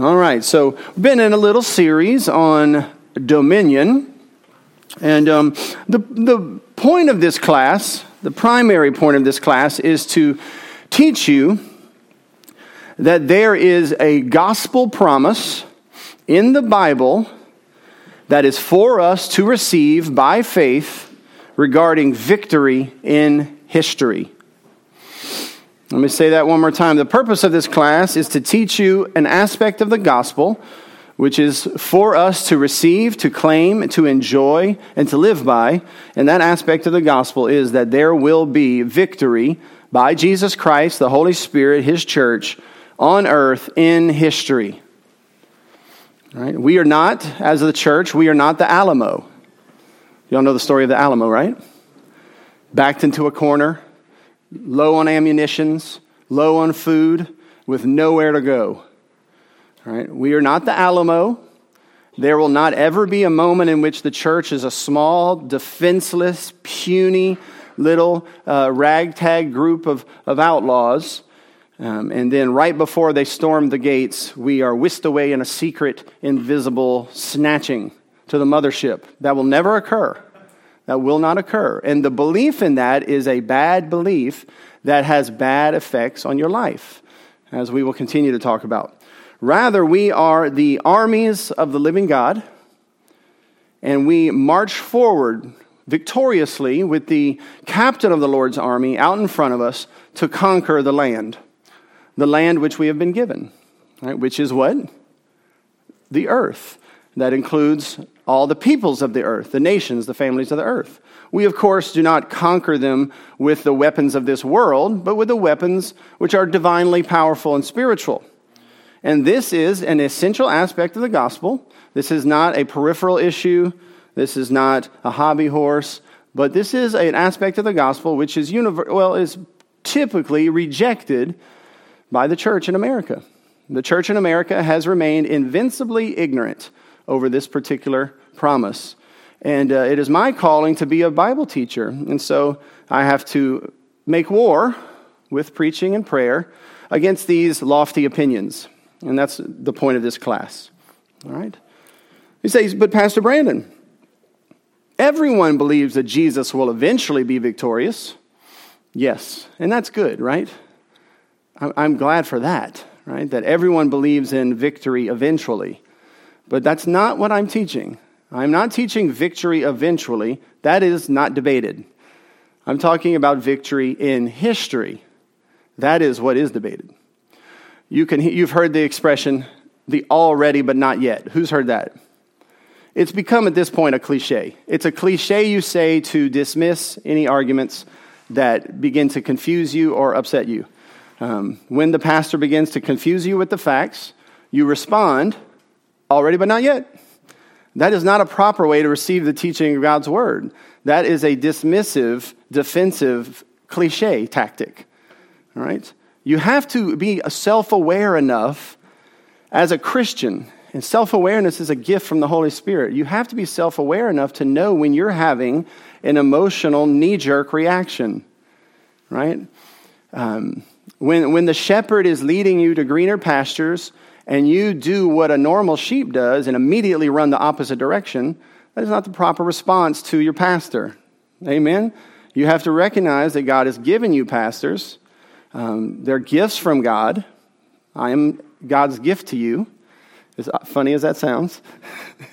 All right, so we've been in a little series on dominion. And um, the, the point of this class, the primary point of this class, is to teach you that there is a gospel promise in the Bible that is for us to receive by faith regarding victory in history. Let me say that one more time. The purpose of this class is to teach you an aspect of the gospel which is for us to receive, to claim, to enjoy, and to live by. And that aspect of the gospel is that there will be victory by Jesus Christ, the Holy Spirit, His church, on earth in history. Right? We are not, as the church, we are not the Alamo. You all know the story of the Alamo, right? Backed into a corner, low on ammunitions, low on food, with nowhere to go. All right? We are not the Alamo. There will not ever be a moment in which the church is a small, defenseless, puny, little uh, ragtag group of, of outlaws. Um, and then, right before they storm the gates, we are whisked away in a secret, invisible snatching to the mothership. That will never occur. That will not occur. And the belief in that is a bad belief that has bad effects on your life, as we will continue to talk about. Rather, we are the armies of the living God, and we march forward victoriously with the captain of the Lord's army out in front of us to conquer the land, the land which we have been given, right? which is what? The earth. That includes all the peoples of the earth, the nations, the families of the earth. We, of course, do not conquer them with the weapons of this world, but with the weapons which are divinely powerful and spiritual. And this is an essential aspect of the gospel. This is not a peripheral issue. This is not a hobby horse. But this is an aspect of the gospel which is, univer- well, is typically rejected by the church in America. The church in America has remained invincibly ignorant over this particular promise. And uh, it is my calling to be a Bible teacher. And so I have to make war with preaching and prayer against these lofty opinions. And that's the point of this class. All right? He says, But Pastor Brandon, everyone believes that Jesus will eventually be victorious. Yes, and that's good, right? I'm glad for that, right? That everyone believes in victory eventually. But that's not what I'm teaching. I'm not teaching victory eventually. That is not debated. I'm talking about victory in history. That is what is debated. You can, you've heard the expression, the already but not yet. Who's heard that? It's become at this point a cliche. It's a cliche you say to dismiss any arguments that begin to confuse you or upset you. Um, when the pastor begins to confuse you with the facts, you respond, already but not yet. That is not a proper way to receive the teaching of God's word. That is a dismissive, defensive cliche tactic. All right? You have to be self aware enough as a Christian, and self awareness is a gift from the Holy Spirit. You have to be self aware enough to know when you're having an emotional knee jerk reaction, right? Um, when, when the shepherd is leading you to greener pastures and you do what a normal sheep does and immediately run the opposite direction, that is not the proper response to your pastor. Amen? You have to recognize that God has given you pastors um, they're gifts from God. I am God's gift to you. As funny as that sounds,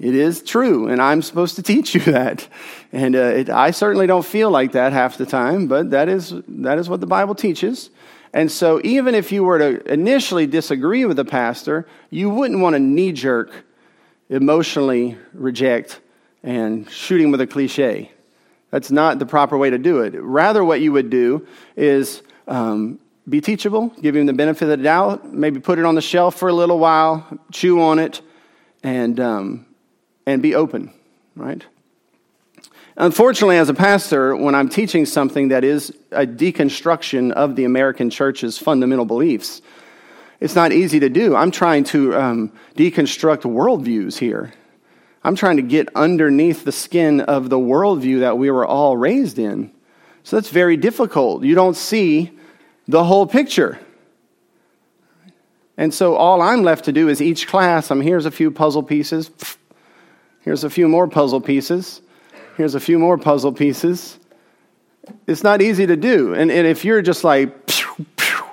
it is true, and I'm supposed to teach you that. And uh, it, I certainly don't feel like that half the time, but that is, that is what the Bible teaches. And so, even if you were to initially disagree with the pastor, you wouldn't want to knee jerk, emotionally reject, and shoot him with a cliche. That's not the proper way to do it. Rather, what you would do is um, be teachable, give him the benefit of the doubt, maybe put it on the shelf for a little while, chew on it, and, um, and be open, right? Unfortunately, as a pastor, when I'm teaching something that is a deconstruction of the American church's fundamental beliefs, it's not easy to do. I'm trying to um, deconstruct worldviews here. I'm trying to get underneath the skin of the worldview that we were all raised in. So that's very difficult. You don't see the whole picture. And so all I'm left to do is each class, I'm here's a few puzzle pieces, here's a few more puzzle pieces, here's a few more puzzle pieces. It's not easy to do. And, and if you're just like pew, pew,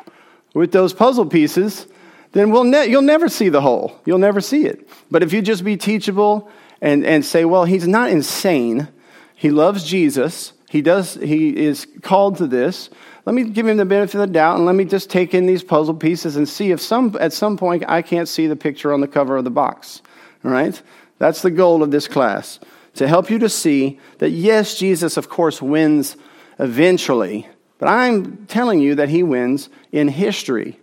with those puzzle pieces, then we'll ne- you'll never see the whole. You'll never see it. But if you just be teachable and, and say, well, he's not insane, he loves Jesus, he, does, he is called to this. Let me give him the benefit of the doubt and let me just take in these puzzle pieces and see if some, at some point I can't see the picture on the cover of the box. All right? That's the goal of this class to help you to see that yes, Jesus, of course, wins eventually, but I'm telling you that he wins in history.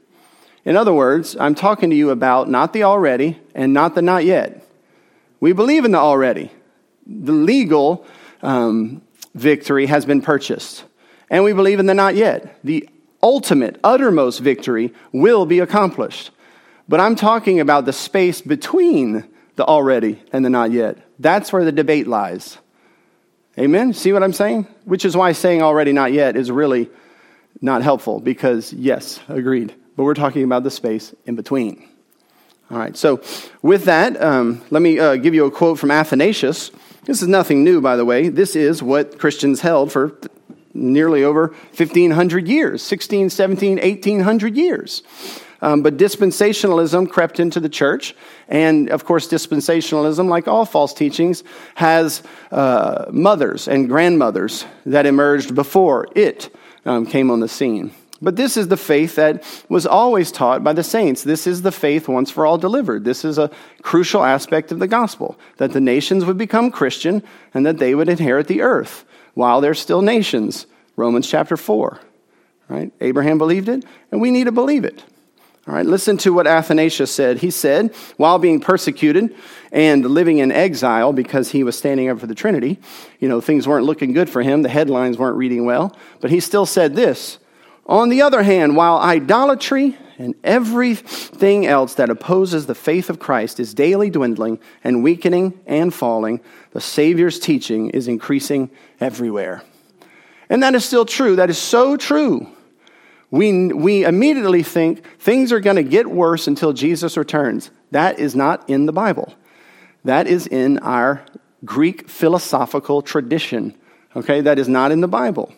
In other words, I'm talking to you about not the already and not the not yet. We believe in the already. The legal um, victory has been purchased. And we believe in the not yet. The ultimate, uttermost victory will be accomplished. But I'm talking about the space between the already and the not yet. That's where the debate lies. Amen? See what I'm saying? Which is why saying already not yet is really not helpful because, yes, agreed. But we're talking about the space in between. All right, so with that, um, let me uh, give you a quote from Athanasius. This is nothing new, by the way. This is what Christians held for nearly over 1,500 years 16, 17, 1,800 years. Um, but dispensationalism crept into the church. And of course, dispensationalism, like all false teachings, has uh, mothers and grandmothers that emerged before it um, came on the scene. But this is the faith that was always taught by the saints. This is the faith once for all delivered. This is a crucial aspect of the gospel that the nations would become Christian and that they would inherit the earth while they're still nations. Romans chapter 4. Right? Abraham believed it, and we need to believe it. All right, listen to what Athanasius said. He said, while being persecuted and living in exile because he was standing up for the Trinity, you know, things weren't looking good for him, the headlines weren't reading well, but he still said this on the other hand, while idolatry and everything else that opposes the faith of Christ is daily dwindling and weakening and falling, the Savior's teaching is increasing everywhere. And that is still true. That is so true. We, we immediately think things are going to get worse until Jesus returns. That is not in the Bible. That is in our Greek philosophical tradition. Okay, that is not in the Bible.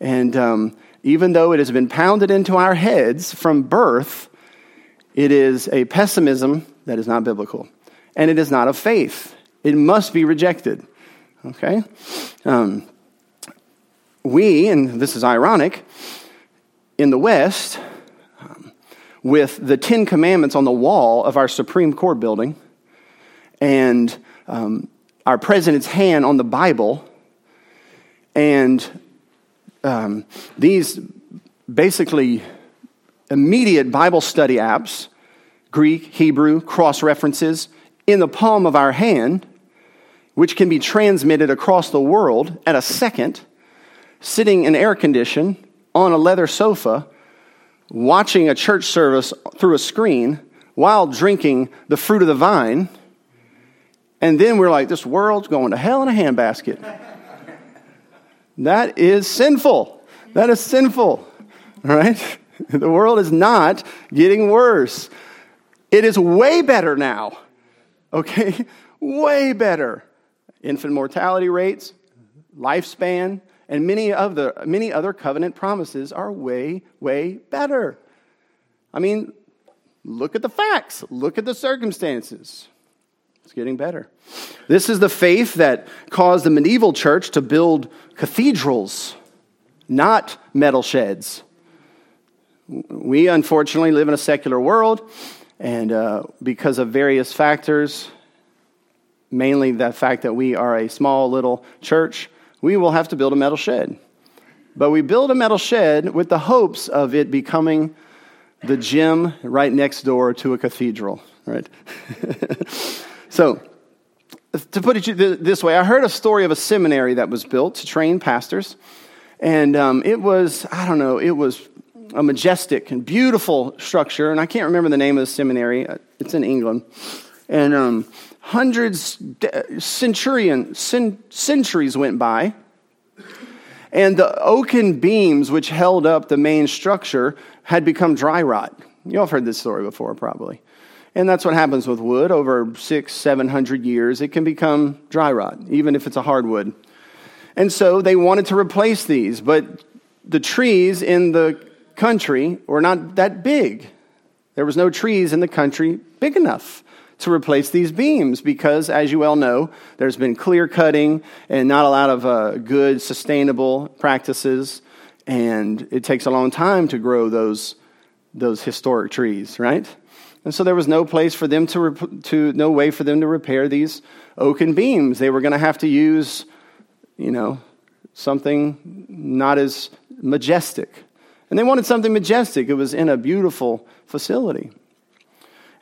And um, even though it has been pounded into our heads from birth, it is a pessimism that is not biblical. And it is not of faith. It must be rejected. Okay? Um, we, and this is ironic, in the West, um, with the Ten Commandments on the wall of our Supreme Court building, and um, our president's hand on the Bible, and um, these basically immediate Bible study apps, Greek, Hebrew, cross references, in the palm of our hand, which can be transmitted across the world at a second, sitting in air condition on a leather sofa, watching a church service through a screen while drinking the fruit of the vine. And then we're like, this world's going to hell in a handbasket. That is sinful. That is sinful, right? The world is not getting worse. It is way better now, okay? Way better. Infant mortality rates, lifespan, and many, of the, many other covenant promises are way, way better. I mean, look at the facts, look at the circumstances. It's getting better. This is the faith that caused the medieval church to build cathedrals, not metal sheds. We unfortunately live in a secular world, and uh, because of various factors, mainly the fact that we are a small little church, we will have to build a metal shed. But we build a metal shed with the hopes of it becoming the gym right next door to a cathedral, right? So, to put it this way, I heard a story of a seminary that was built to train pastors. And um, it was, I don't know, it was a majestic and beautiful structure. And I can't remember the name of the seminary, it's in England. And um, hundreds, centurion, centuries went by. And the oaken beams which held up the main structure had become dry rot. You all have heard this story before, probably. And that's what happens with wood. Over six, seven hundred years, it can become dry rot, even if it's a hardwood. And so they wanted to replace these, but the trees in the country were not that big. There was no trees in the country big enough to replace these beams because, as you well know, there's been clear cutting and not a lot of uh, good, sustainable practices, and it takes a long time to grow those, those historic trees, right? And so there was no place for them to, rep- to no way for them to repair these oaken beams. They were going to have to use, you know, something not as majestic. And they wanted something majestic. It was in a beautiful facility.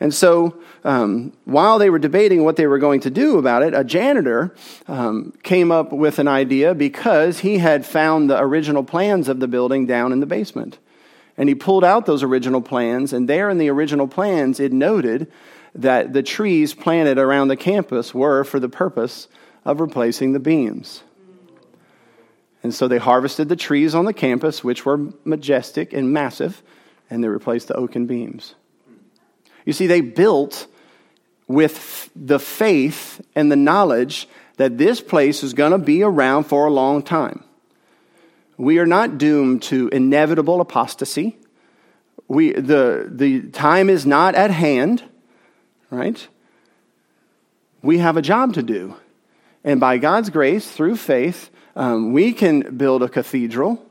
And so, um, while they were debating what they were going to do about it, a janitor um, came up with an idea because he had found the original plans of the building down in the basement. And he pulled out those original plans, and there in the original plans, it noted that the trees planted around the campus were for the purpose of replacing the beams. And so they harvested the trees on the campus, which were majestic and massive, and they replaced the oaken beams. You see, they built with the faith and the knowledge that this place is going to be around for a long time. We are not doomed to inevitable apostasy. We, the, the time is not at hand, right? We have a job to do. And by God's grace, through faith, um, we can build a cathedral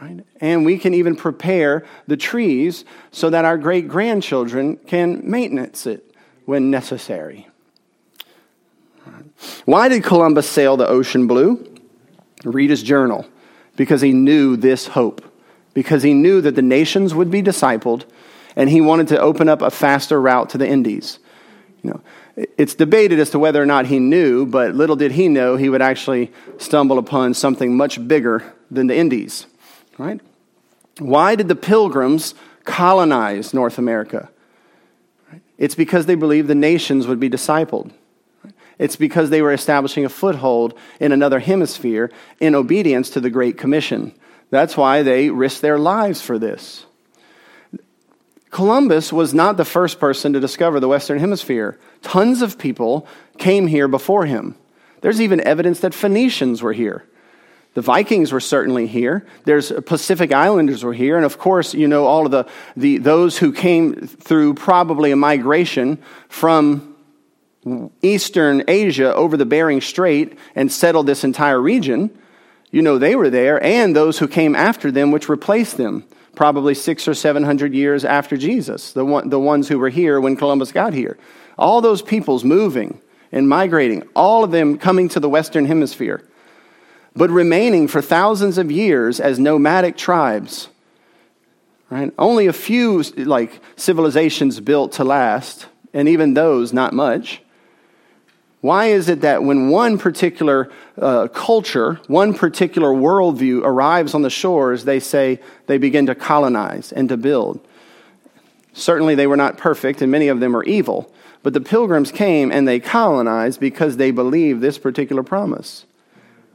Right? And we can even prepare the trees so that our great grandchildren can maintenance it when necessary. Why did Columbus sail the ocean blue? Read his journal. Because he knew this hope. Because he knew that the nations would be discipled, and he wanted to open up a faster route to the Indies. You know, it's debated as to whether or not he knew, but little did he know he would actually stumble upon something much bigger than the Indies right? Why did the pilgrims colonize North America? It's because they believed the nations would be discipled. It's because they were establishing a foothold in another hemisphere in obedience to the Great Commission. That's why they risked their lives for this. Columbus was not the first person to discover the Western Hemisphere. Tons of people came here before him. There's even evidence that Phoenicians were here. The Vikings were certainly here. There's uh, Pacific Islanders were here. And of course, you know, all of the, the those who came through probably a migration from Eastern Asia over the Bering Strait and settled this entire region. You know, they were there, and those who came after them, which replaced them, probably six or seven hundred years after Jesus, the, one, the ones who were here when Columbus got here. All those peoples moving and migrating, all of them coming to the Western Hemisphere but remaining for thousands of years as nomadic tribes. Right? Only a few like civilizations built to last, and even those not much. Why is it that when one particular uh, culture, one particular worldview arrives on the shores, they say they begin to colonize and to build? Certainly, they were not perfect, and many of them are evil. But the pilgrims came and they colonized because they believed this particular promise.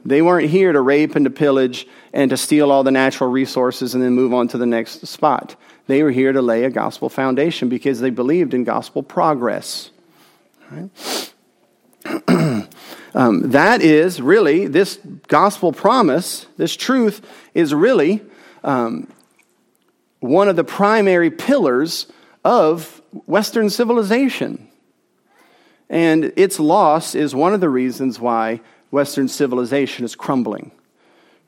They weren't here to rape and to pillage and to steal all the natural resources and then move on to the next spot. They were here to lay a gospel foundation because they believed in gospel progress. Right? um, that is really, this gospel promise, this truth, is really um, one of the primary pillars of Western civilization. And its loss is one of the reasons why Western civilization is crumbling.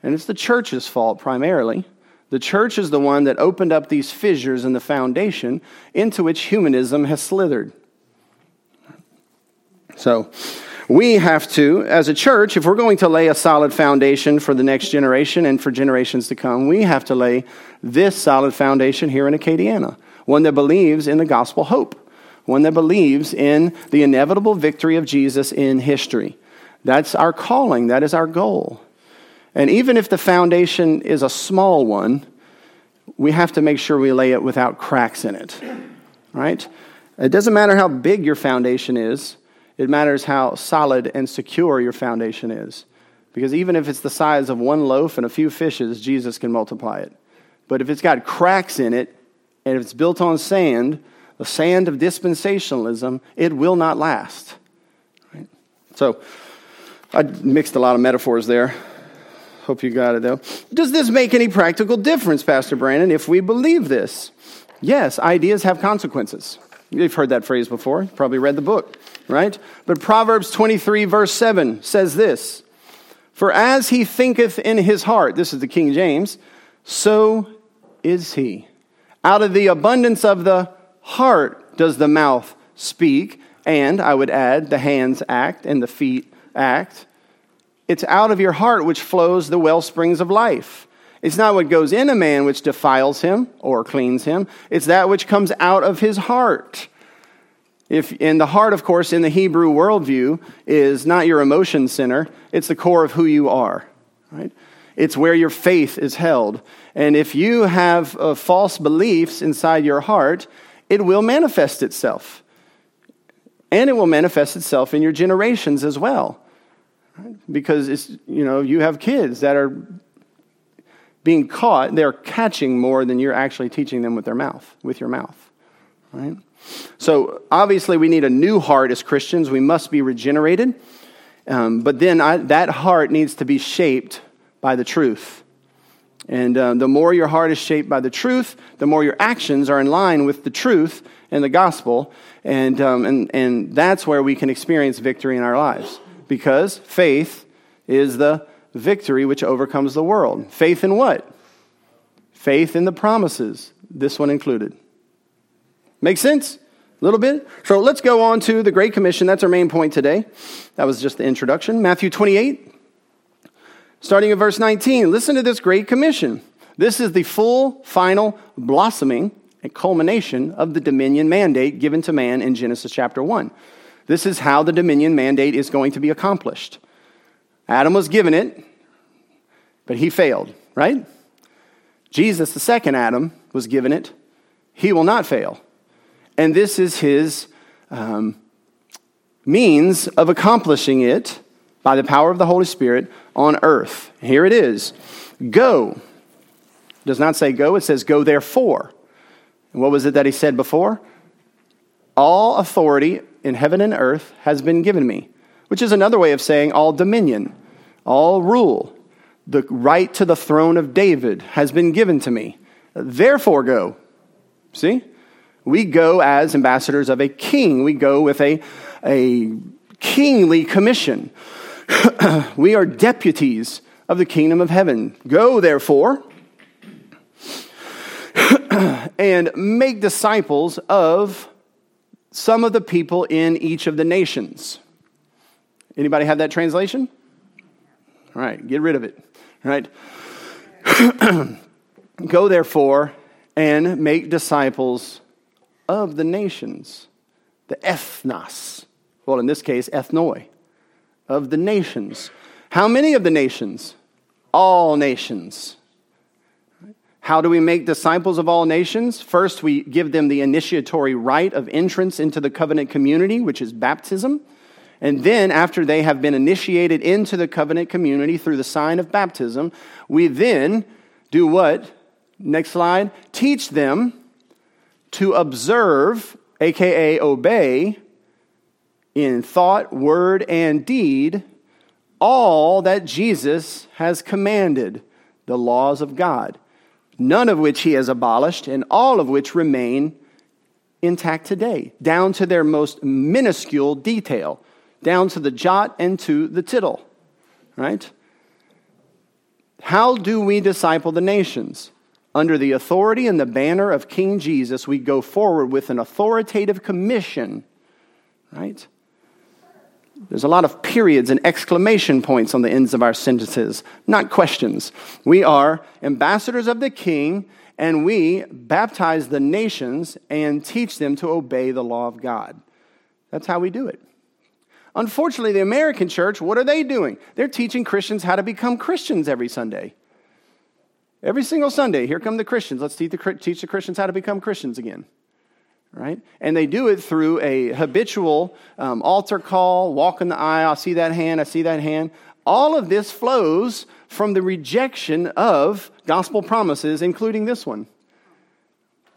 And it's the church's fault primarily. The church is the one that opened up these fissures in the foundation into which humanism has slithered. So, we have to, as a church, if we're going to lay a solid foundation for the next generation and for generations to come, we have to lay this solid foundation here in Acadiana. One that believes in the gospel hope, one that believes in the inevitable victory of Jesus in history. That's our calling, that is our goal. And even if the foundation is a small one, we have to make sure we lay it without cracks in it. Right? It doesn't matter how big your foundation is, it matters how solid and secure your foundation is. Because even if it's the size of one loaf and a few fishes, Jesus can multiply it. But if it's got cracks in it, and if it's built on sand, the sand of dispensationalism, it will not last. Right? So, I mixed a lot of metaphors there. Hope you got it though. Does this make any practical difference, Pastor Brandon, if we believe this? Yes, ideas have consequences. You've heard that phrase before. Probably read the book, right? But Proverbs 23, verse 7 says this For as he thinketh in his heart, this is the King James, so is he. Out of the abundance of the heart does the mouth speak, and I would add, the hands act and the feet act. It's out of your heart which flows the well springs of life. It's not what goes in a man which defiles him or cleans him, it's that which comes out of his heart. If in the heart, of course, in the Hebrew worldview, is not your emotion center, it's the core of who you are, right? It's where your faith is held. And if you have uh, false beliefs inside your heart, it will manifest itself. And it will manifest itself in your generations as well. Because it's, you know, you have kids that are being caught, they're catching more than you're actually teaching them with their mouth, with your mouth. Right? So obviously we need a new heart as Christians. We must be regenerated. Um, but then I, that heart needs to be shaped by the truth. And uh, the more your heart is shaped by the truth, the more your actions are in line with the truth and the gospel. And, um, and, and that's where we can experience victory in our lives. Because faith is the victory which overcomes the world. Faith in what? Faith in the promises, this one included. Make sense? A little bit? So let's go on to the Great Commission. That's our main point today. That was just the introduction. Matthew 28, starting at verse 19. Listen to this Great Commission. This is the full, final blossoming and culmination of the dominion mandate given to man in Genesis chapter 1. This is how the dominion mandate is going to be accomplished. Adam was given it, but he failed, right? Jesus, the second Adam, was given it. He will not fail. And this is his um, means of accomplishing it by the power of the Holy Spirit on earth. Here it is Go. It does not say go, it says go therefore. And what was it that he said before? All authority in heaven and earth has been given me, which is another way of saying all dominion, all rule. The right to the throne of David has been given to me. Therefore, go. See? We go as ambassadors of a king. We go with a, a kingly commission. we are deputies of the kingdom of heaven. Go, therefore, and make disciples of some of the people in each of the nations. Anybody have that translation? All right, get rid of it. All right. Go therefore and make disciples of the nations, the ethnos. Well, in this case, ethnoi, of the nations. How many of the nations? All nations. How do we make disciples of all nations? First, we give them the initiatory rite of entrance into the covenant community, which is baptism. And then, after they have been initiated into the covenant community through the sign of baptism, we then do what? Next slide. Teach them to observe, aka obey, in thought, word, and deed, all that Jesus has commanded, the laws of God, none of which he has abolished, and all of which remain intact today, down to their most minuscule detail, down to the jot and to the tittle. Right? How do we disciple the nations? Under the authority and the banner of King Jesus, we go forward with an authoritative commission, right? There's a lot of periods and exclamation points on the ends of our sentences, not questions. We are ambassadors of the King, and we baptize the nations and teach them to obey the law of God. That's how we do it. Unfortunately, the American church, what are they doing? They're teaching Christians how to become Christians every Sunday. Every single Sunday, here come the Christians. Let's teach the, Christians how to become Christians again. Right? And they do it through a habitual um, altar call, walk in the aisle, I see that hand, I see that hand. All of this flows from the rejection of gospel promises, including this one.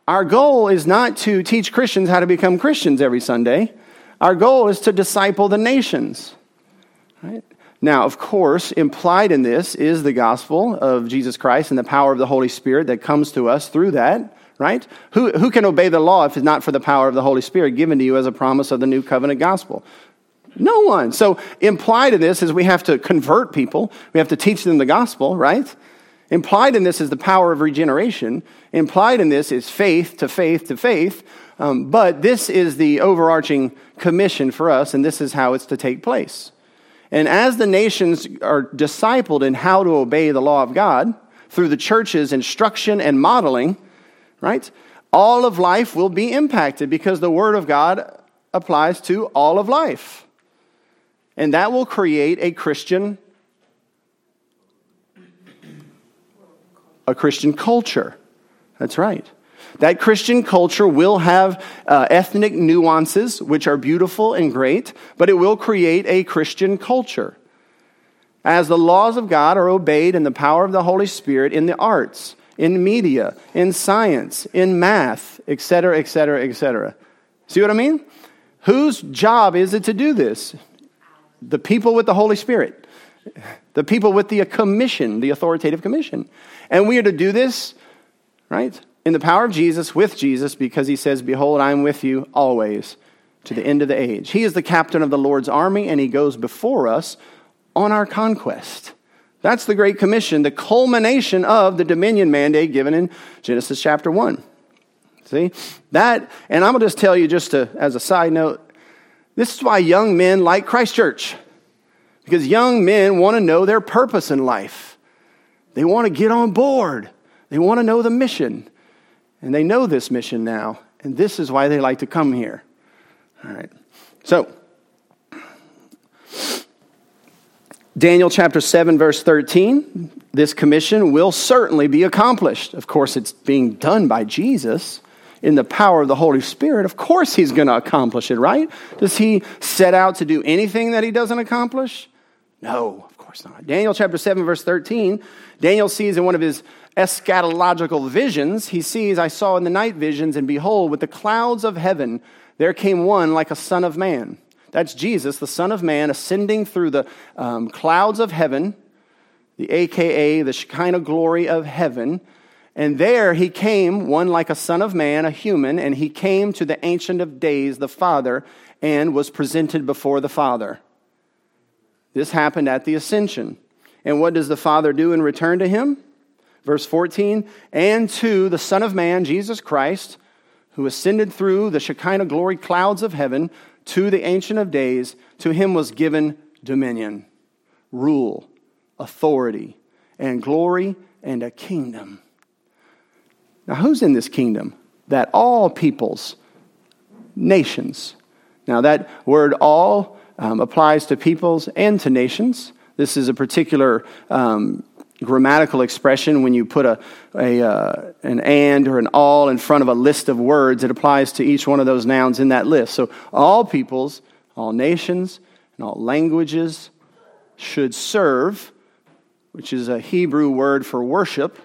Our goal is not to teach Christians how to become Christians every Sunday. Our goal is to disciple the nations. Right? Now, of course, implied in this is the gospel of Jesus Christ and the power of the Holy Spirit that comes to us through that, right? Who, who can obey the law if it's not for the power of the Holy Spirit given to you as a promise of the new covenant gospel? No one. So, implied in this is we have to convert people, we have to teach them the gospel, right? Implied in this is the power of regeneration. Implied in this is faith to faith to faith. Um, but this is the overarching commission for us, and this is how it's to take place. And as the nations are discipled in how to obey the law of God through the church's instruction and modeling, right, all of life will be impacted because the Word of God applies to all of life. And that will create a Christian a Christian culture. That's right. That Christian culture will have uh, ethnic nuances, which are beautiful and great, but it will create a Christian culture. As the laws of God are obeyed in the power of the Holy Spirit in the arts, in media, in science, in math, etc., etc., etc. See what I mean? Whose job is it to do this? The people with the Holy Spirit, the people with the commission, the authoritative commission. And we are to do this, right? in the power of Jesus, with Jesus, because he says, Behold, I am with you always to the end of the age. He is the captain of the Lord's army, and he goes before us on our conquest. That's the Great Commission, the culmination of the dominion mandate given in Genesis chapter 1. See? That, and I'm going to just tell you, just to, as a side note, this is why young men like Christ Church. Because young men want to know their purpose in life. They want to get on board. They want to know the mission. And they know this mission now, and this is why they like to come here. All right. So, Daniel chapter 7, verse 13, this commission will certainly be accomplished. Of course, it's being done by Jesus in the power of the Holy Spirit. Of course, he's going to accomplish it, right? Does he set out to do anything that he doesn't accomplish? No, of course not. Daniel chapter 7, verse 13, Daniel sees in one of his eschatological visions, he sees, I saw in the night visions, and behold, with the clouds of heaven, there came one like a son of man. That's Jesus, the Son of Man, ascending through the um, clouds of heaven, the AKA, the Shekinah glory of heaven. And there he came, one like a son of man, a human, and he came to the Ancient of Days, the Father, and was presented before the Father. This happened at the ascension. And what does the Father do in return to him? Verse 14, and to the Son of Man, Jesus Christ, who ascended through the Shekinah glory clouds of heaven to the Ancient of Days, to him was given dominion, rule, authority, and glory, and a kingdom. Now, who's in this kingdom? That all peoples, nations. Now, that word all um, applies to peoples and to nations. This is a particular um, grammatical expression when you put a, a uh, an and or an all in front of a list of words it applies to each one of those nouns in that list. So all peoples all nations and all languages should serve which is a hebrew word for worship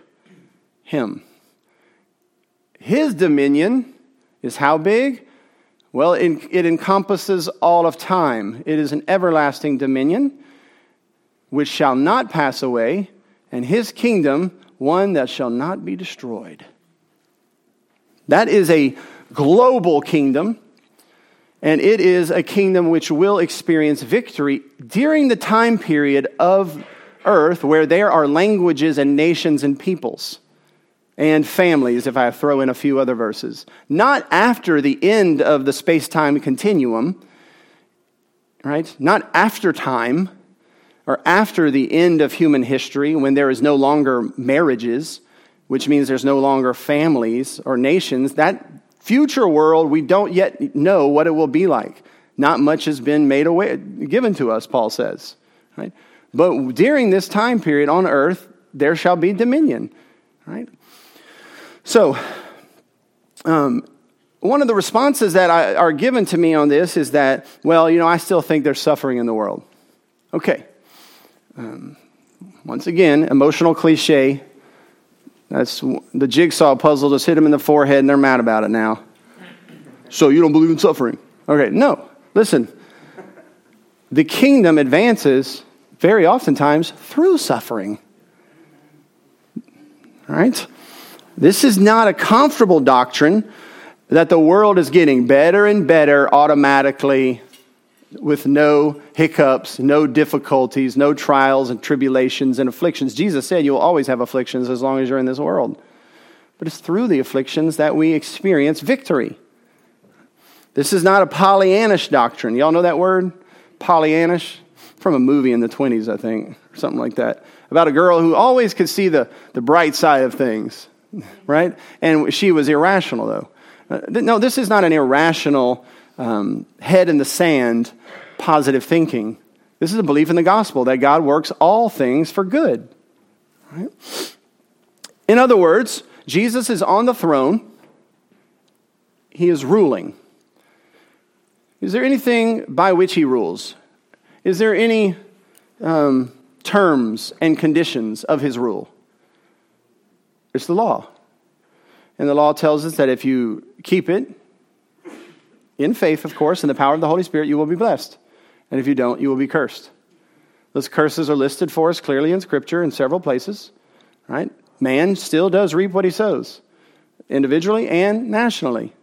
him. His dominion is how big? Well it, it encompasses all of time. It is an everlasting dominion which shall not pass away and his kingdom one that shall not be destroyed. That is a global kingdom, and it is a kingdom which will experience victory during the time period of earth where there are languages and nations and peoples and families, if I throw in a few other verses. Not after the end of the space time continuum, right? Not after time or after the end of human history, when there is no longer marriages, which means there's no longer families or nations, that future world, we don't yet know what it will be like. Not much has been made away, given to us, Paul says. Right? But during this time period on earth, there shall be dominion. Right? So, um, one of the responses that I, are given to me on this is that, well, you know, I still think there's suffering in the world. Okay, um, once again, emotional cliche. That's the jigsaw puzzle just hit them in the forehead and they're mad about it now. So you don't believe in suffering? Okay, no. Listen, the kingdom advances very oftentimes through suffering. All right? This is not a comfortable doctrine that the world is getting better and better automatically with no hiccups, no difficulties, no trials and tribulations and afflictions. Jesus said you'll always have afflictions as long as you're in this world. But it's through the afflictions that we experience victory. This is not a Pollyannish doctrine. Y'all know that word? Pollyannish? From a movie in the 20s, I think, or something like that. About a girl who always could see the, the bright side of things, right? And she was irrational, though. Uh, no, this is not an irrational, um, head in the sand, positive thinking. This is a belief in the gospel that God works all things for good. Right? In other words, Jesus is on the throne, he is ruling. Is there anything by which he rules? Is there any um, terms and conditions of his rule? It's the law. And the law tells us that if you keep it, in faith, of course, in the power of the Holy Spirit, you will be blessed. And if you don't, you will be cursed. Those curses are listed for us clearly in Scripture in several places. Right? Man still does reap what he sows, individually and nationally.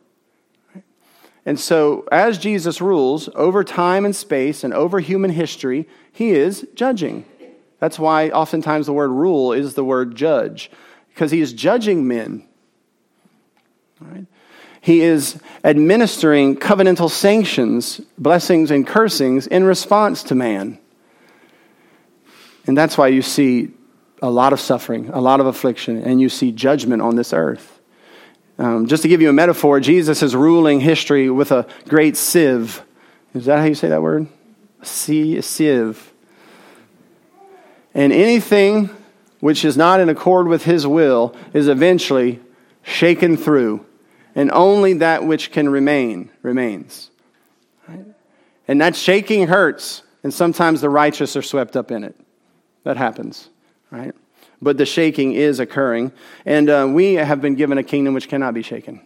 And so, as Jesus rules over time and space and over human history, he is judging. That's why oftentimes the word rule is the word judge, because he is judging men. Right? He is administering covenantal sanctions, blessings, and cursings in response to man. And that's why you see a lot of suffering, a lot of affliction, and you see judgment on this earth. Um, just to give you a metaphor, Jesus is ruling history with a great sieve. Is that how you say that word? A sieve. And anything which is not in accord with his will is eventually shaken through, and only that which can remain remains. Right? And that shaking hurts, and sometimes the righteous are swept up in it. That happens, right? but the shaking is occurring. And uh, we have been given a kingdom which cannot be shaken.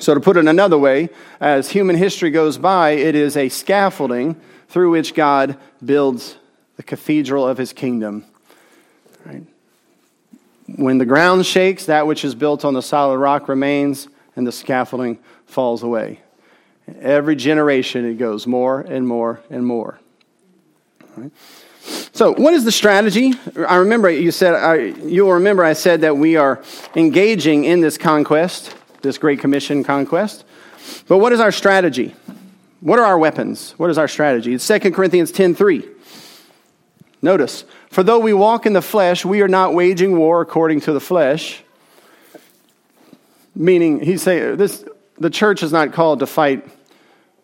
So, to put it another way, as human history goes by, it is a scaffolding through which God builds the cathedral of his kingdom. Right? When the ground shakes, that which is built on the solid rock remains, and the scaffolding falls away. Every generation, it goes more and more and more. Right? So, what is the strategy? I remember you said, I, you'll remember I said that we are engaging in this conquest, this Great Commission conquest. But what is our strategy? What are our weapons? What is our strategy? It's 2 Corinthians 10.3. Notice, for though we walk in the flesh, we are not waging war according to the flesh. Meaning, he's saying this, the church is not called to fight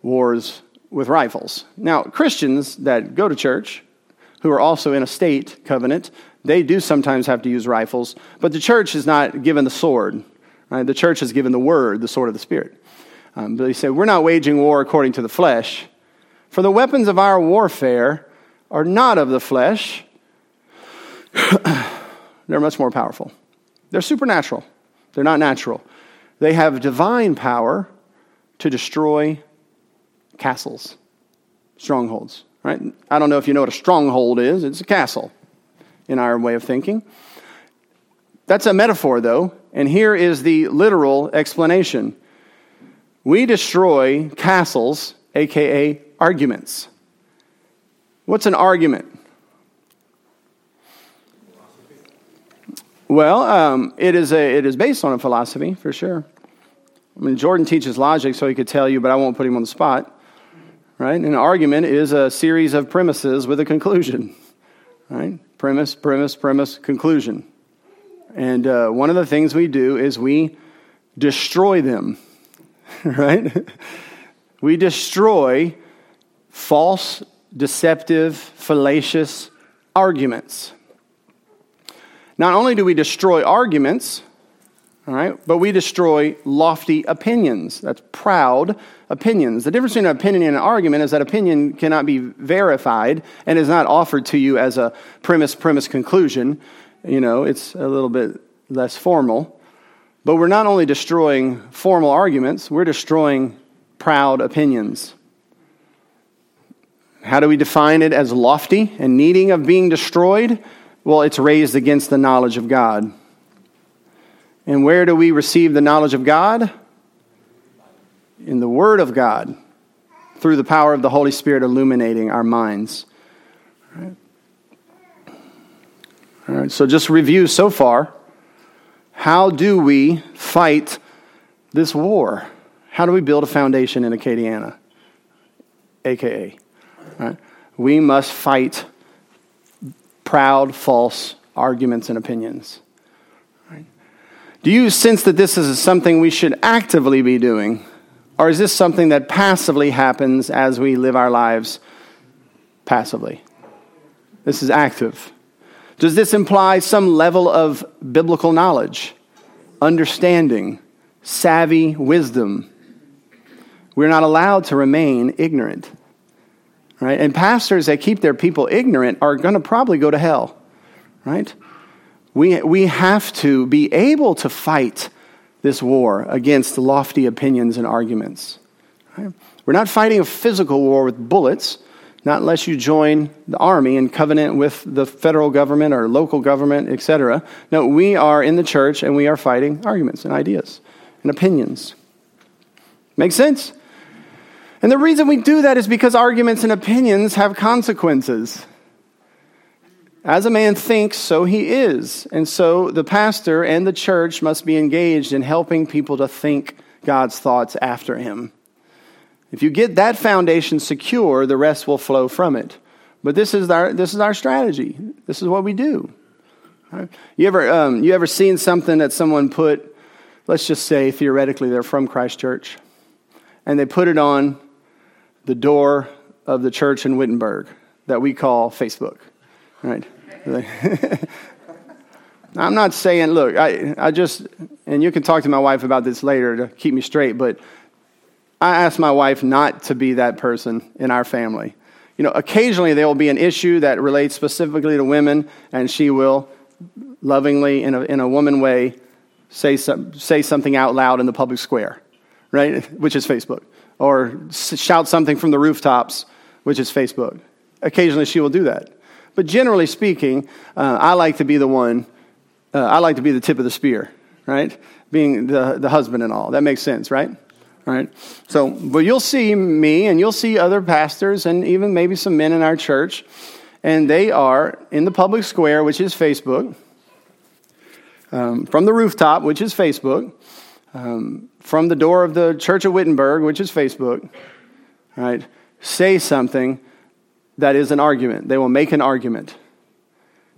wars with rifles. Now, Christians that go to church, who are also in a state covenant, they do sometimes have to use rifles, but the church is not given the sword. Right? The church is given the word, the sword of the Spirit. Um, but he said, We're not waging war according to the flesh, for the weapons of our warfare are not of the flesh. They're much more powerful. They're supernatural, they're not natural. They have divine power to destroy castles, strongholds. Right? I don't know if you know what a stronghold is. It's a castle in our way of thinking. That's a metaphor, though, and here is the literal explanation. We destroy castles, aka arguments. What's an argument? Well, um, it, is a, it is based on a philosophy, for sure. I mean, Jordan teaches logic, so he could tell you, but I won't put him on the spot right? An argument is a series of premises with a conclusion, right? Premise, premise, premise, conclusion. And uh, one of the things we do is we destroy them, right? we destroy false, deceptive, fallacious arguments. Not only do we destroy arguments, all right, but we destroy lofty opinions. That's proud opinions. The difference between an opinion and an argument is that opinion cannot be verified and is not offered to you as a premise, premise, conclusion. You know, it's a little bit less formal. But we're not only destroying formal arguments, we're destroying proud opinions. How do we define it as lofty and needing of being destroyed? Well, it's raised against the knowledge of God. And where do we receive the knowledge of God? In the Word of God, through the power of the Holy Spirit illuminating our minds. All right. All right, so just review so far. How do we fight this war? How do we build a foundation in Acadiana? AKA. We must fight proud, false arguments and opinions. Do you sense that this is something we should actively be doing? Or is this something that passively happens as we live our lives passively? This is active. Does this imply some level of biblical knowledge, understanding, savvy wisdom? We're not allowed to remain ignorant. Right? And pastors that keep their people ignorant are going to probably go to hell. Right? We, we have to be able to fight this war against lofty opinions and arguments. Right? We're not fighting a physical war with bullets not unless you join the army and covenant with the federal government or local government, etc. No, we are in the church and we are fighting arguments and ideas and opinions. Make sense? And the reason we do that is because arguments and opinions have consequences. As a man thinks, so he is. And so the pastor and the church must be engaged in helping people to think God's thoughts after him. If you get that foundation secure, the rest will flow from it. But this is our, this is our strategy. This is what we do. You, ever, um, you ever seen something that someone put, let's just say theoretically they're from Christ Church, and they put it on the door of the church in Wittenberg that we call Facebook, right? I'm not saying, look, I, I just, and you can talk to my wife about this later to keep me straight, but I ask my wife not to be that person in our family. You know, occasionally there will be an issue that relates specifically to women, and she will lovingly, in a, in a woman way, say, some, say something out loud in the public square, right? Which is Facebook. Or shout something from the rooftops, which is Facebook. Occasionally she will do that. But generally speaking, uh, I like to be the one, uh, I like to be the tip of the spear, right? Being the, the husband and all. That makes sense, right? right? So, but you'll see me and you'll see other pastors and even maybe some men in our church, and they are in the public square, which is Facebook, um, from the rooftop, which is Facebook, um, from the door of the Church of Wittenberg, which is Facebook, right? Say something that is an argument. They will make an argument.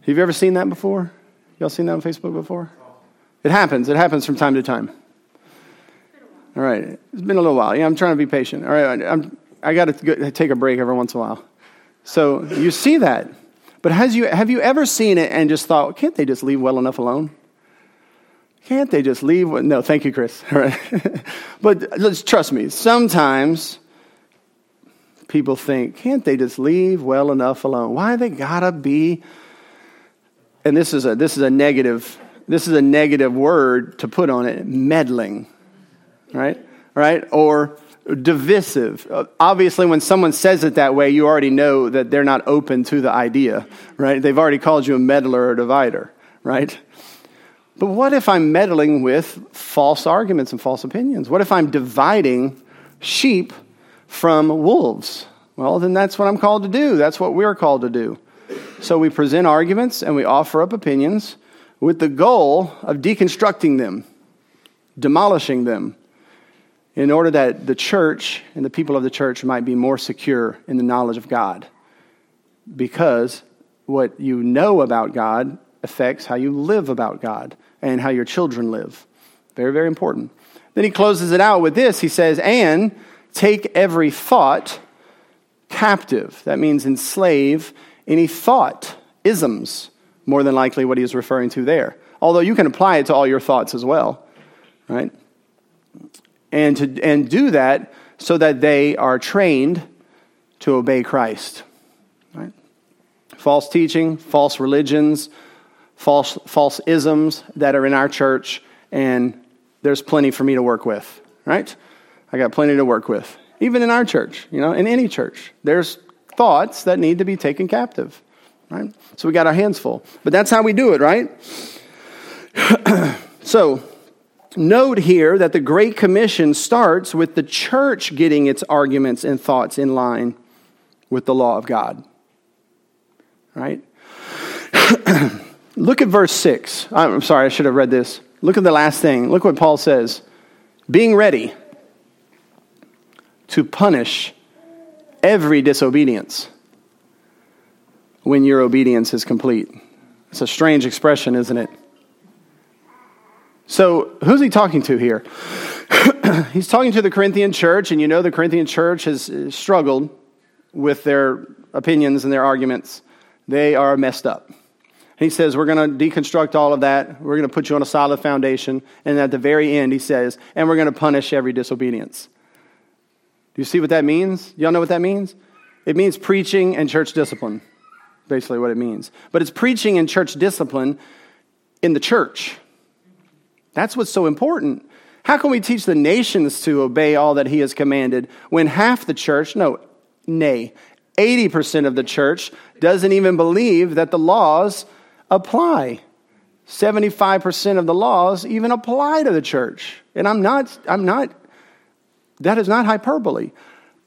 Have you ever seen that before? Y'all seen that on Facebook before? It happens. It happens from time to time. All right. It's been a little while. Yeah, I'm trying to be patient. All right. I'm, I got to take a break every once in a while. So you see that. But has you, have you ever seen it and just thought, can't they just leave well enough alone? Can't they just leave? No, thank you, Chris. But let's trust me. Sometimes people think, can't they just leave well enough alone? Why they gotta be? And this is a this is a negative this is a negative word to put on it, meddling right? Right? Or divisive. Obviously, when someone says it that way, you already know that they're not open to the idea, right? They've already called you a meddler or divider, right? But what if I'm meddling with false arguments and false opinions? What if I'm dividing sheep from wolves? Well, then that's what I'm called to do. That's what we're called to do. So we present arguments and we offer up opinions with the goal of deconstructing them, demolishing them, in order that the church and the people of the church might be more secure in the knowledge of God. Because what you know about God affects how you live about God and how your children live. Very, very important. Then he closes it out with this. He says, and take every thought captive. That means enslave any thought, isms, more than likely what he is referring to there. Although you can apply it to all your thoughts as well, right? and, to, and do that so that they are trained to obey Christ. Right? False teaching, false religions, false, false isms that are in our church, and there's plenty for me to work with, right? I got plenty to work with. Even in our church, you know, in any church, there's thoughts that need to be taken captive, right? So we got our hands full. But that's how we do it, right? so, note here that the Great Commission starts with the church getting its arguments and thoughts in line with the law of God. Right? Look at verse 6. I'm sorry, I should have read this. Look at the last thing. Look what Paul says being ready to punish every disobedience when your obedience is complete. It's a strange expression, isn't it? So, who's he talking to here? He's talking to the Corinthian church, and you know the Corinthian church has uh, struggled with their opinions and their arguments. They are messed up. He says, We're going to deconstruct all of that. We're going to put you on a solid foundation. And at the very end, he says, And we're going to punish every disobedience. Do you see what that means? Y'all know what that means? It means preaching and church discipline, basically, what it means. But it's preaching and church discipline in the church. That's what's so important. How can we teach the nations to obey all that he has commanded when half the church, no, nay, 80% of the church doesn't even believe that the laws apply? 75% of the laws even apply to the church. And I'm not, I'm not that is not hyperbole.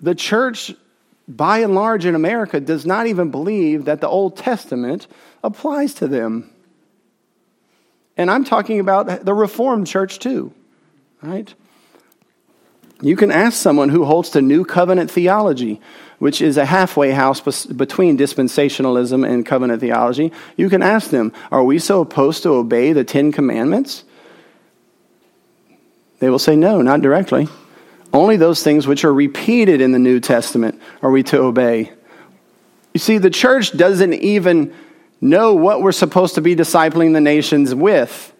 The church, by and large in America, does not even believe that the Old Testament applies to them. And I'm talking about the Reformed church too, right? You can ask someone who holds to New Covenant theology, which is a halfway house between dispensationalism and covenant theology. You can ask them, Are we so opposed to obey the Ten Commandments? They will say, No, not directly. Only those things which are repeated in the New Testament are we to obey. You see, the church doesn't even know what we're supposed to be discipling the nations with.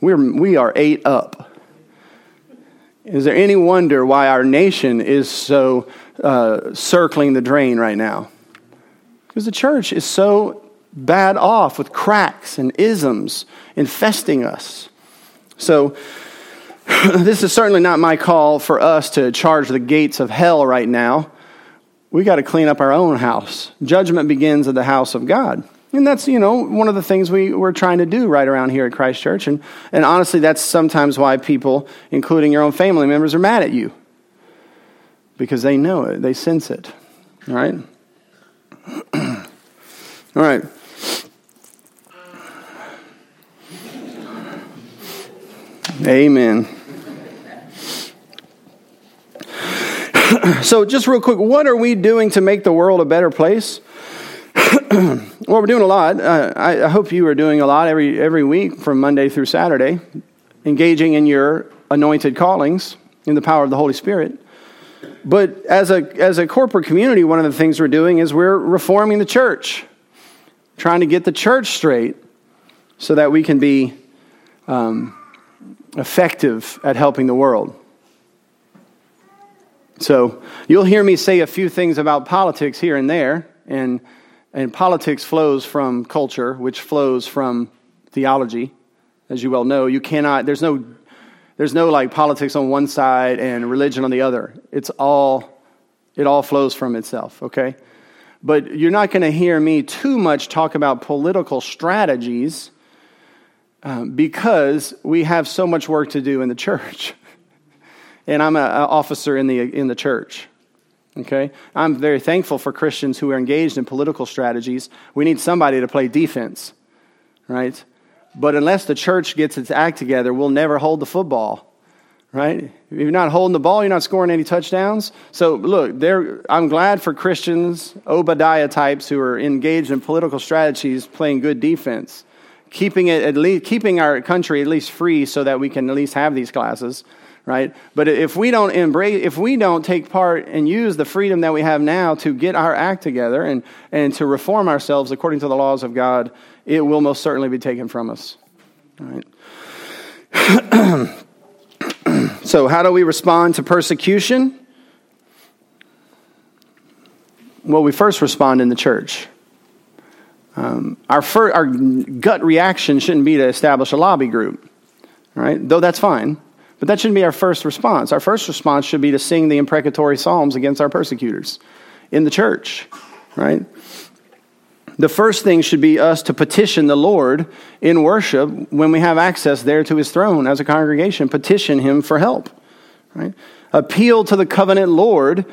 We're, we are ate up. Is there any wonder why our nation is so uh, circling the drain right now? Because the church is so bad off with cracks and isms infesting us. So, this is certainly not my call for us to charge the gates of hell right now. We got to clean up our own house. Judgment begins at the house of God. And that's, you know, one of the things we, we're trying to do right around here at Christ Church. And, and honestly, that's sometimes why people, including your own family members, are mad at you. Because they know it, they sense it. All right? All right. Amen. so, just real quick, what are we doing to make the world a better place? well, we're doing a lot. Uh, I, I, hope you are doing a lot every, every week from Monday through Saturday, engaging in your anointed callings in the power of the Holy Spirit. But as a, as a corporate community, one of the things we're doing is we're reforming the church, trying to get the church straight so that we can be um, effective at helping the world. So you'll hear me say a few things about politics here and there, and, and politics flows from culture, which flows from theology, as you well know. You cannot, there's no, there's no like politics on one side and religion on the other. It's all, it all flows from itself, okay? But you're not going to hear me too much talk about political strategies um, because we have so much work to do in the church. and I'm an officer in the, in the church. Okay? I'm very thankful for Christians who are engaged in political strategies. We need somebody to play defense, right? But unless the church gets its act together, we'll never hold the football, right? If you're not holding the ball, you're not scoring any touchdowns. So, look, I'm glad for Christians, Obadiah types, who are engaged in political strategies playing good defense, keeping, it at least, keeping our country at least free so that we can at least have these classes right? But if we don't embrace, if we don't take part and use the freedom that we have now to get our act together and, and to reform ourselves according to the laws of God, it will most certainly be taken from us. Right? so, how do we respond to persecution? Well, we first respond in the church. Um, our, fir- our gut reaction shouldn't be to establish a lobby group, right? Though that's fine. But that shouldn't be our first response. Our first response should be to sing the imprecatory psalms against our persecutors in the church, right? The first thing should be us to petition the Lord in worship when we have access there to his throne as a congregation, petition him for help, right? Appeal to the covenant Lord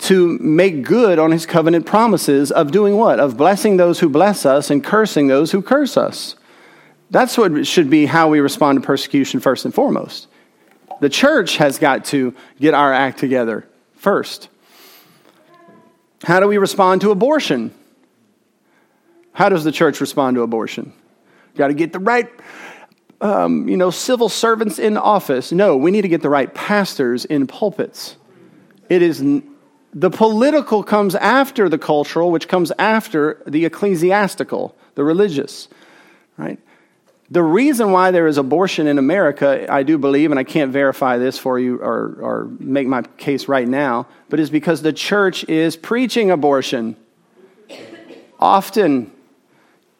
to make good on his covenant promises of doing what? Of blessing those who bless us and cursing those who curse us. That's what should be how we respond to persecution first and foremost. The church has got to get our act together first. How do we respond to abortion? How does the church respond to abortion? Got to get the right, um, you know, civil servants in office. No, we need to get the right pastors in pulpits. It is the political comes after the cultural, which comes after the ecclesiastical, the religious, right? The reason why there is abortion in America, I do believe, and I can't verify this for you or, or make my case right now, but is because the church is preaching abortion. Often,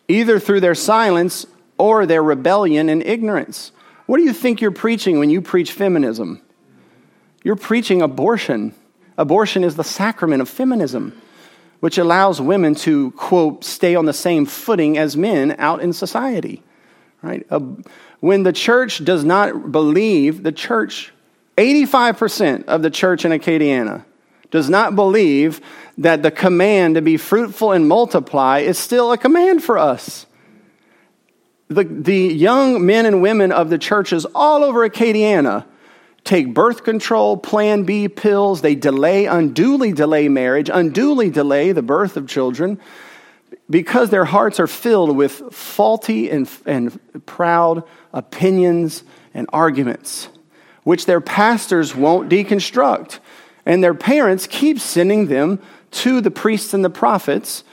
either through their silence or their rebellion and ignorance. What do you think you're preaching when you preach feminism? You're preaching abortion. Abortion is the sacrament of feminism, which allows women to, quote, stay on the same footing as men out in society. Right? Uh, when the church does not believe, the church, 85% of the church in Acadiana does not believe that the command to be fruitful and multiply is still a command for us. The, the young men and women of the churches all over Acadiana take birth control, plan B pills, they delay, unduly delay marriage, unduly delay the birth of children because their hearts are filled with faulty and, and proud opinions and arguments, which their pastors won't deconstruct. And their parents keep sending them to the priests and the prophets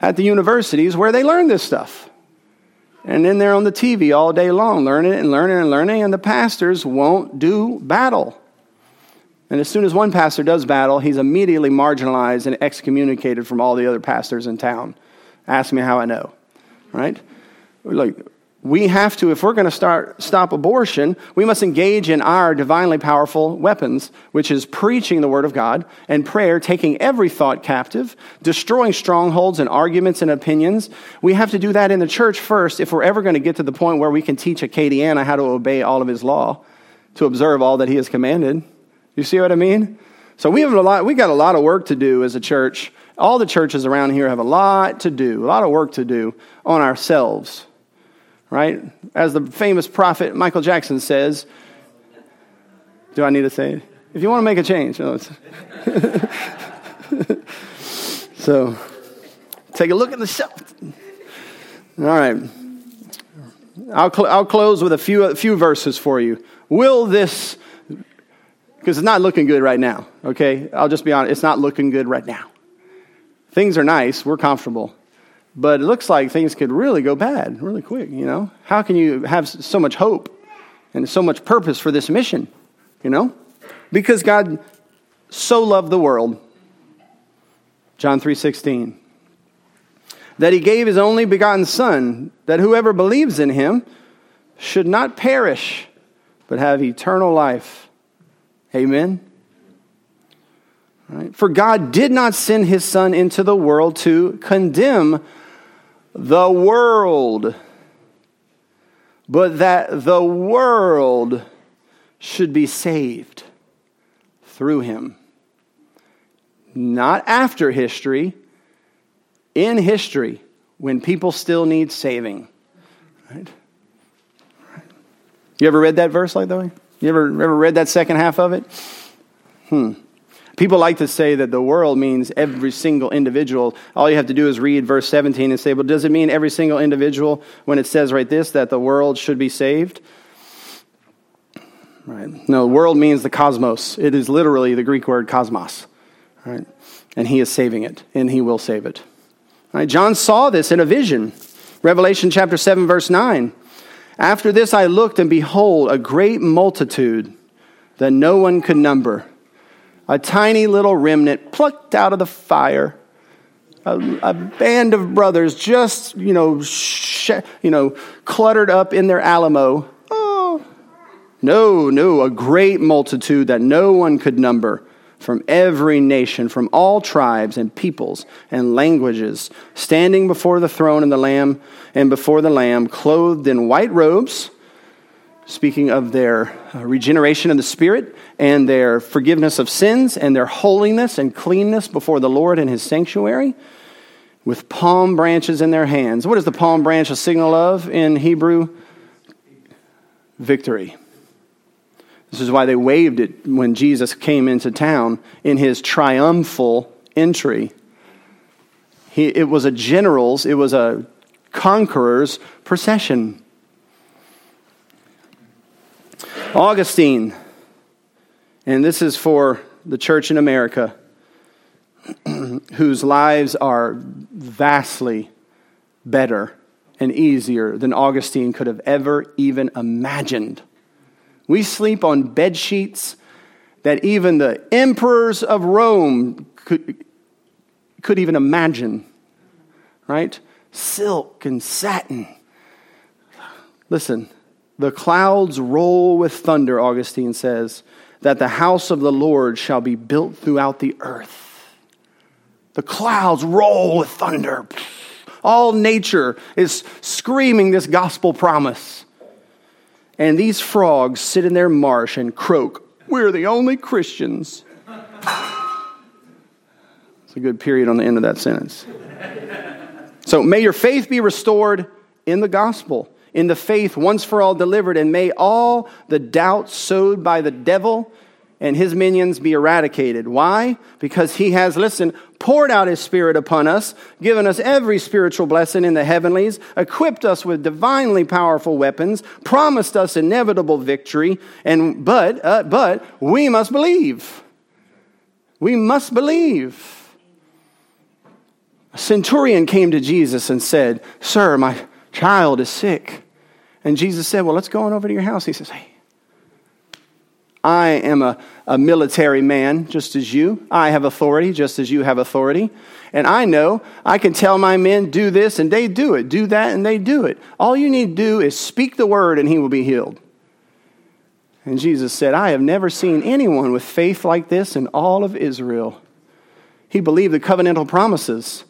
at the universities where they learn this stuff. And then they're on the TV all day long, learning and learning and learning, and the pastors won't do battle. And as soon as one pastor does battle, he's immediately marginalized and excommunicated from all the other pastors in town. Ask me how I know, right? Like, we have to, if we're going to start stop abortion, we must engage in our divinely powerful weapons, which is preaching the word of God and prayer, taking every thought captive, destroying strongholds and arguments and opinions. We have to do that in the church first if we're ever going to get to the point where we can teach a Acadiana how to obey all of his law, to observe all that he has commanded. You see what I mean? So we have a lot, we got a lot of work to do as a church all the churches around here have a lot to do, a lot of work to do on ourselves, right? As the famous prophet Michael Jackson says, do I need to say it? If you want to make a change. No, so, take a look at the shelf. All right. I'll, cl- I'll close with a few, a few verses for you. Will this, because it's not looking good right now, okay? I'll just be honest, it's not looking good right now. Things are nice, we're comfortable. But it looks like things could really go bad really quick, you know? How can you have so much hope and so much purpose for this mission, you know? Because God so loved the world. John 3:16. That he gave his only begotten son that whoever believes in him should not perish but have eternal life. Amen. Right? For God did not send his Son into the world to condemn the world, but that the world should be saved through him. Not after history, in history, when people still need saving. Right? You ever read that verse like that way? You ever, ever read that second half of it? Hmm. People like to say that the world means every single individual. All you have to do is read verse 17 and say, well, does it mean every single individual when it says right this, that the world should be saved? Right. No, the world means the cosmos. It is literally the Greek word cosmos. Right? And he is saving it, and he will save it. Right? John saw this in a vision. Revelation chapter 7, verse 9. After this I looked, and behold, a great multitude that no one could number. A tiny little remnant plucked out of the fire, a, a band of brothers just, you know, sh- you know, cluttered up in their Alamo. Oh, no, no, a great multitude that no one could number from every nation, from all tribes and peoples and languages, standing before the throne and the Lamb and before the Lamb, clothed in white robes, speaking of their uh, regeneration of the Spirit and their forgiveness of sins and their holiness and cleanness before the Lord in his sanctuary, with palm branches in their hands. What is the palm branch a signal of in Hebrew? Victory. This is why they waved it when Jesus came into town in his triumphal entry. He, it was a general's, it was a conqueror's procession. Augustine, and this is for the church in America, whose lives are vastly better and easier than Augustine could have ever even imagined. We sleep on bed sheets that even the emperors of Rome could, could even imagine, right? Silk and satin. Listen, the clouds roll with thunder, Augustine says, that the house of the Lord shall be built throughout the earth. The clouds roll with thunder. All nature is screaming this gospel promise. And these frogs sit in their marsh and croak, We're the only Christians. It's a good period on the end of that sentence. So, may your faith be restored in the gospel, in the faith once for all delivered, and may all the doubts sowed by the devil and his minions be eradicated. Why? Because he has, listen, poured out his spirit upon us, given us every spiritual blessing in the heavenlies, equipped us with divinely powerful weapons, promised us inevitable victory, and but uh, but we must believe. We must believe. A centurion came to Jesus and said, "Sir, my child is sick." And Jesus said, "Well, let's go on over to your house." He says, "Hey, I am a, a military man, just as you. I have authority, just as you have authority. And I know I can tell my men, do this, and they do it. Do that, and they do it. All you need to do is speak the word, and he will be healed. And Jesus said, I have never seen anyone with faith like this in all of Israel. He believed the covenantal promises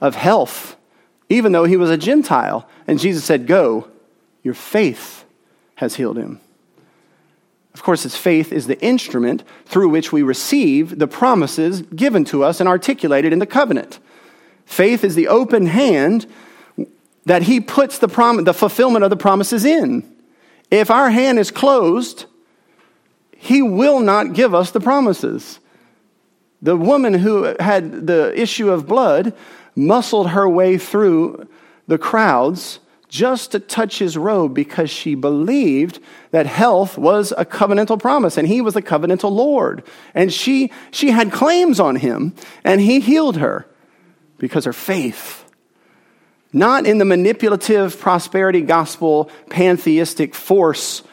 of health, even though he was a Gentile. And Jesus said, Go, your faith has healed him. Of course, his faith is the instrument through which we receive the promises given to us and articulated in the covenant. Faith is the open hand that he puts the, prom- the fulfillment of the promises in. If our hand is closed, he will not give us the promises. The woman who had the issue of blood muscled her way through the crowds just to touch his robe because she believed that health was a covenantal promise and he was the covenantal Lord. And she, she had claims on him and he healed her because her faith. Not in the manipulative prosperity gospel pantheistic force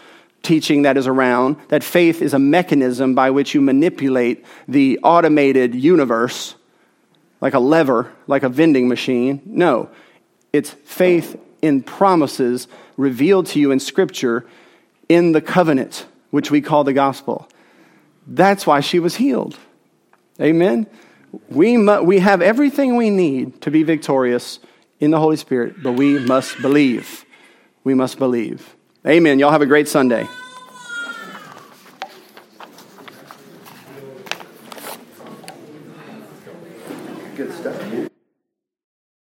teaching that is around, that faith is a mechanism by which you manipulate the automated universe like a lever, like a vending machine. No, it's faith in promises revealed to you in Scripture in the covenant, which we call the gospel. That's why she was healed. Amen? We, mu- we have everything we need to be victorious in the Holy Spirit, but we must believe. We must believe. Amen. Y'all have a great Sunday.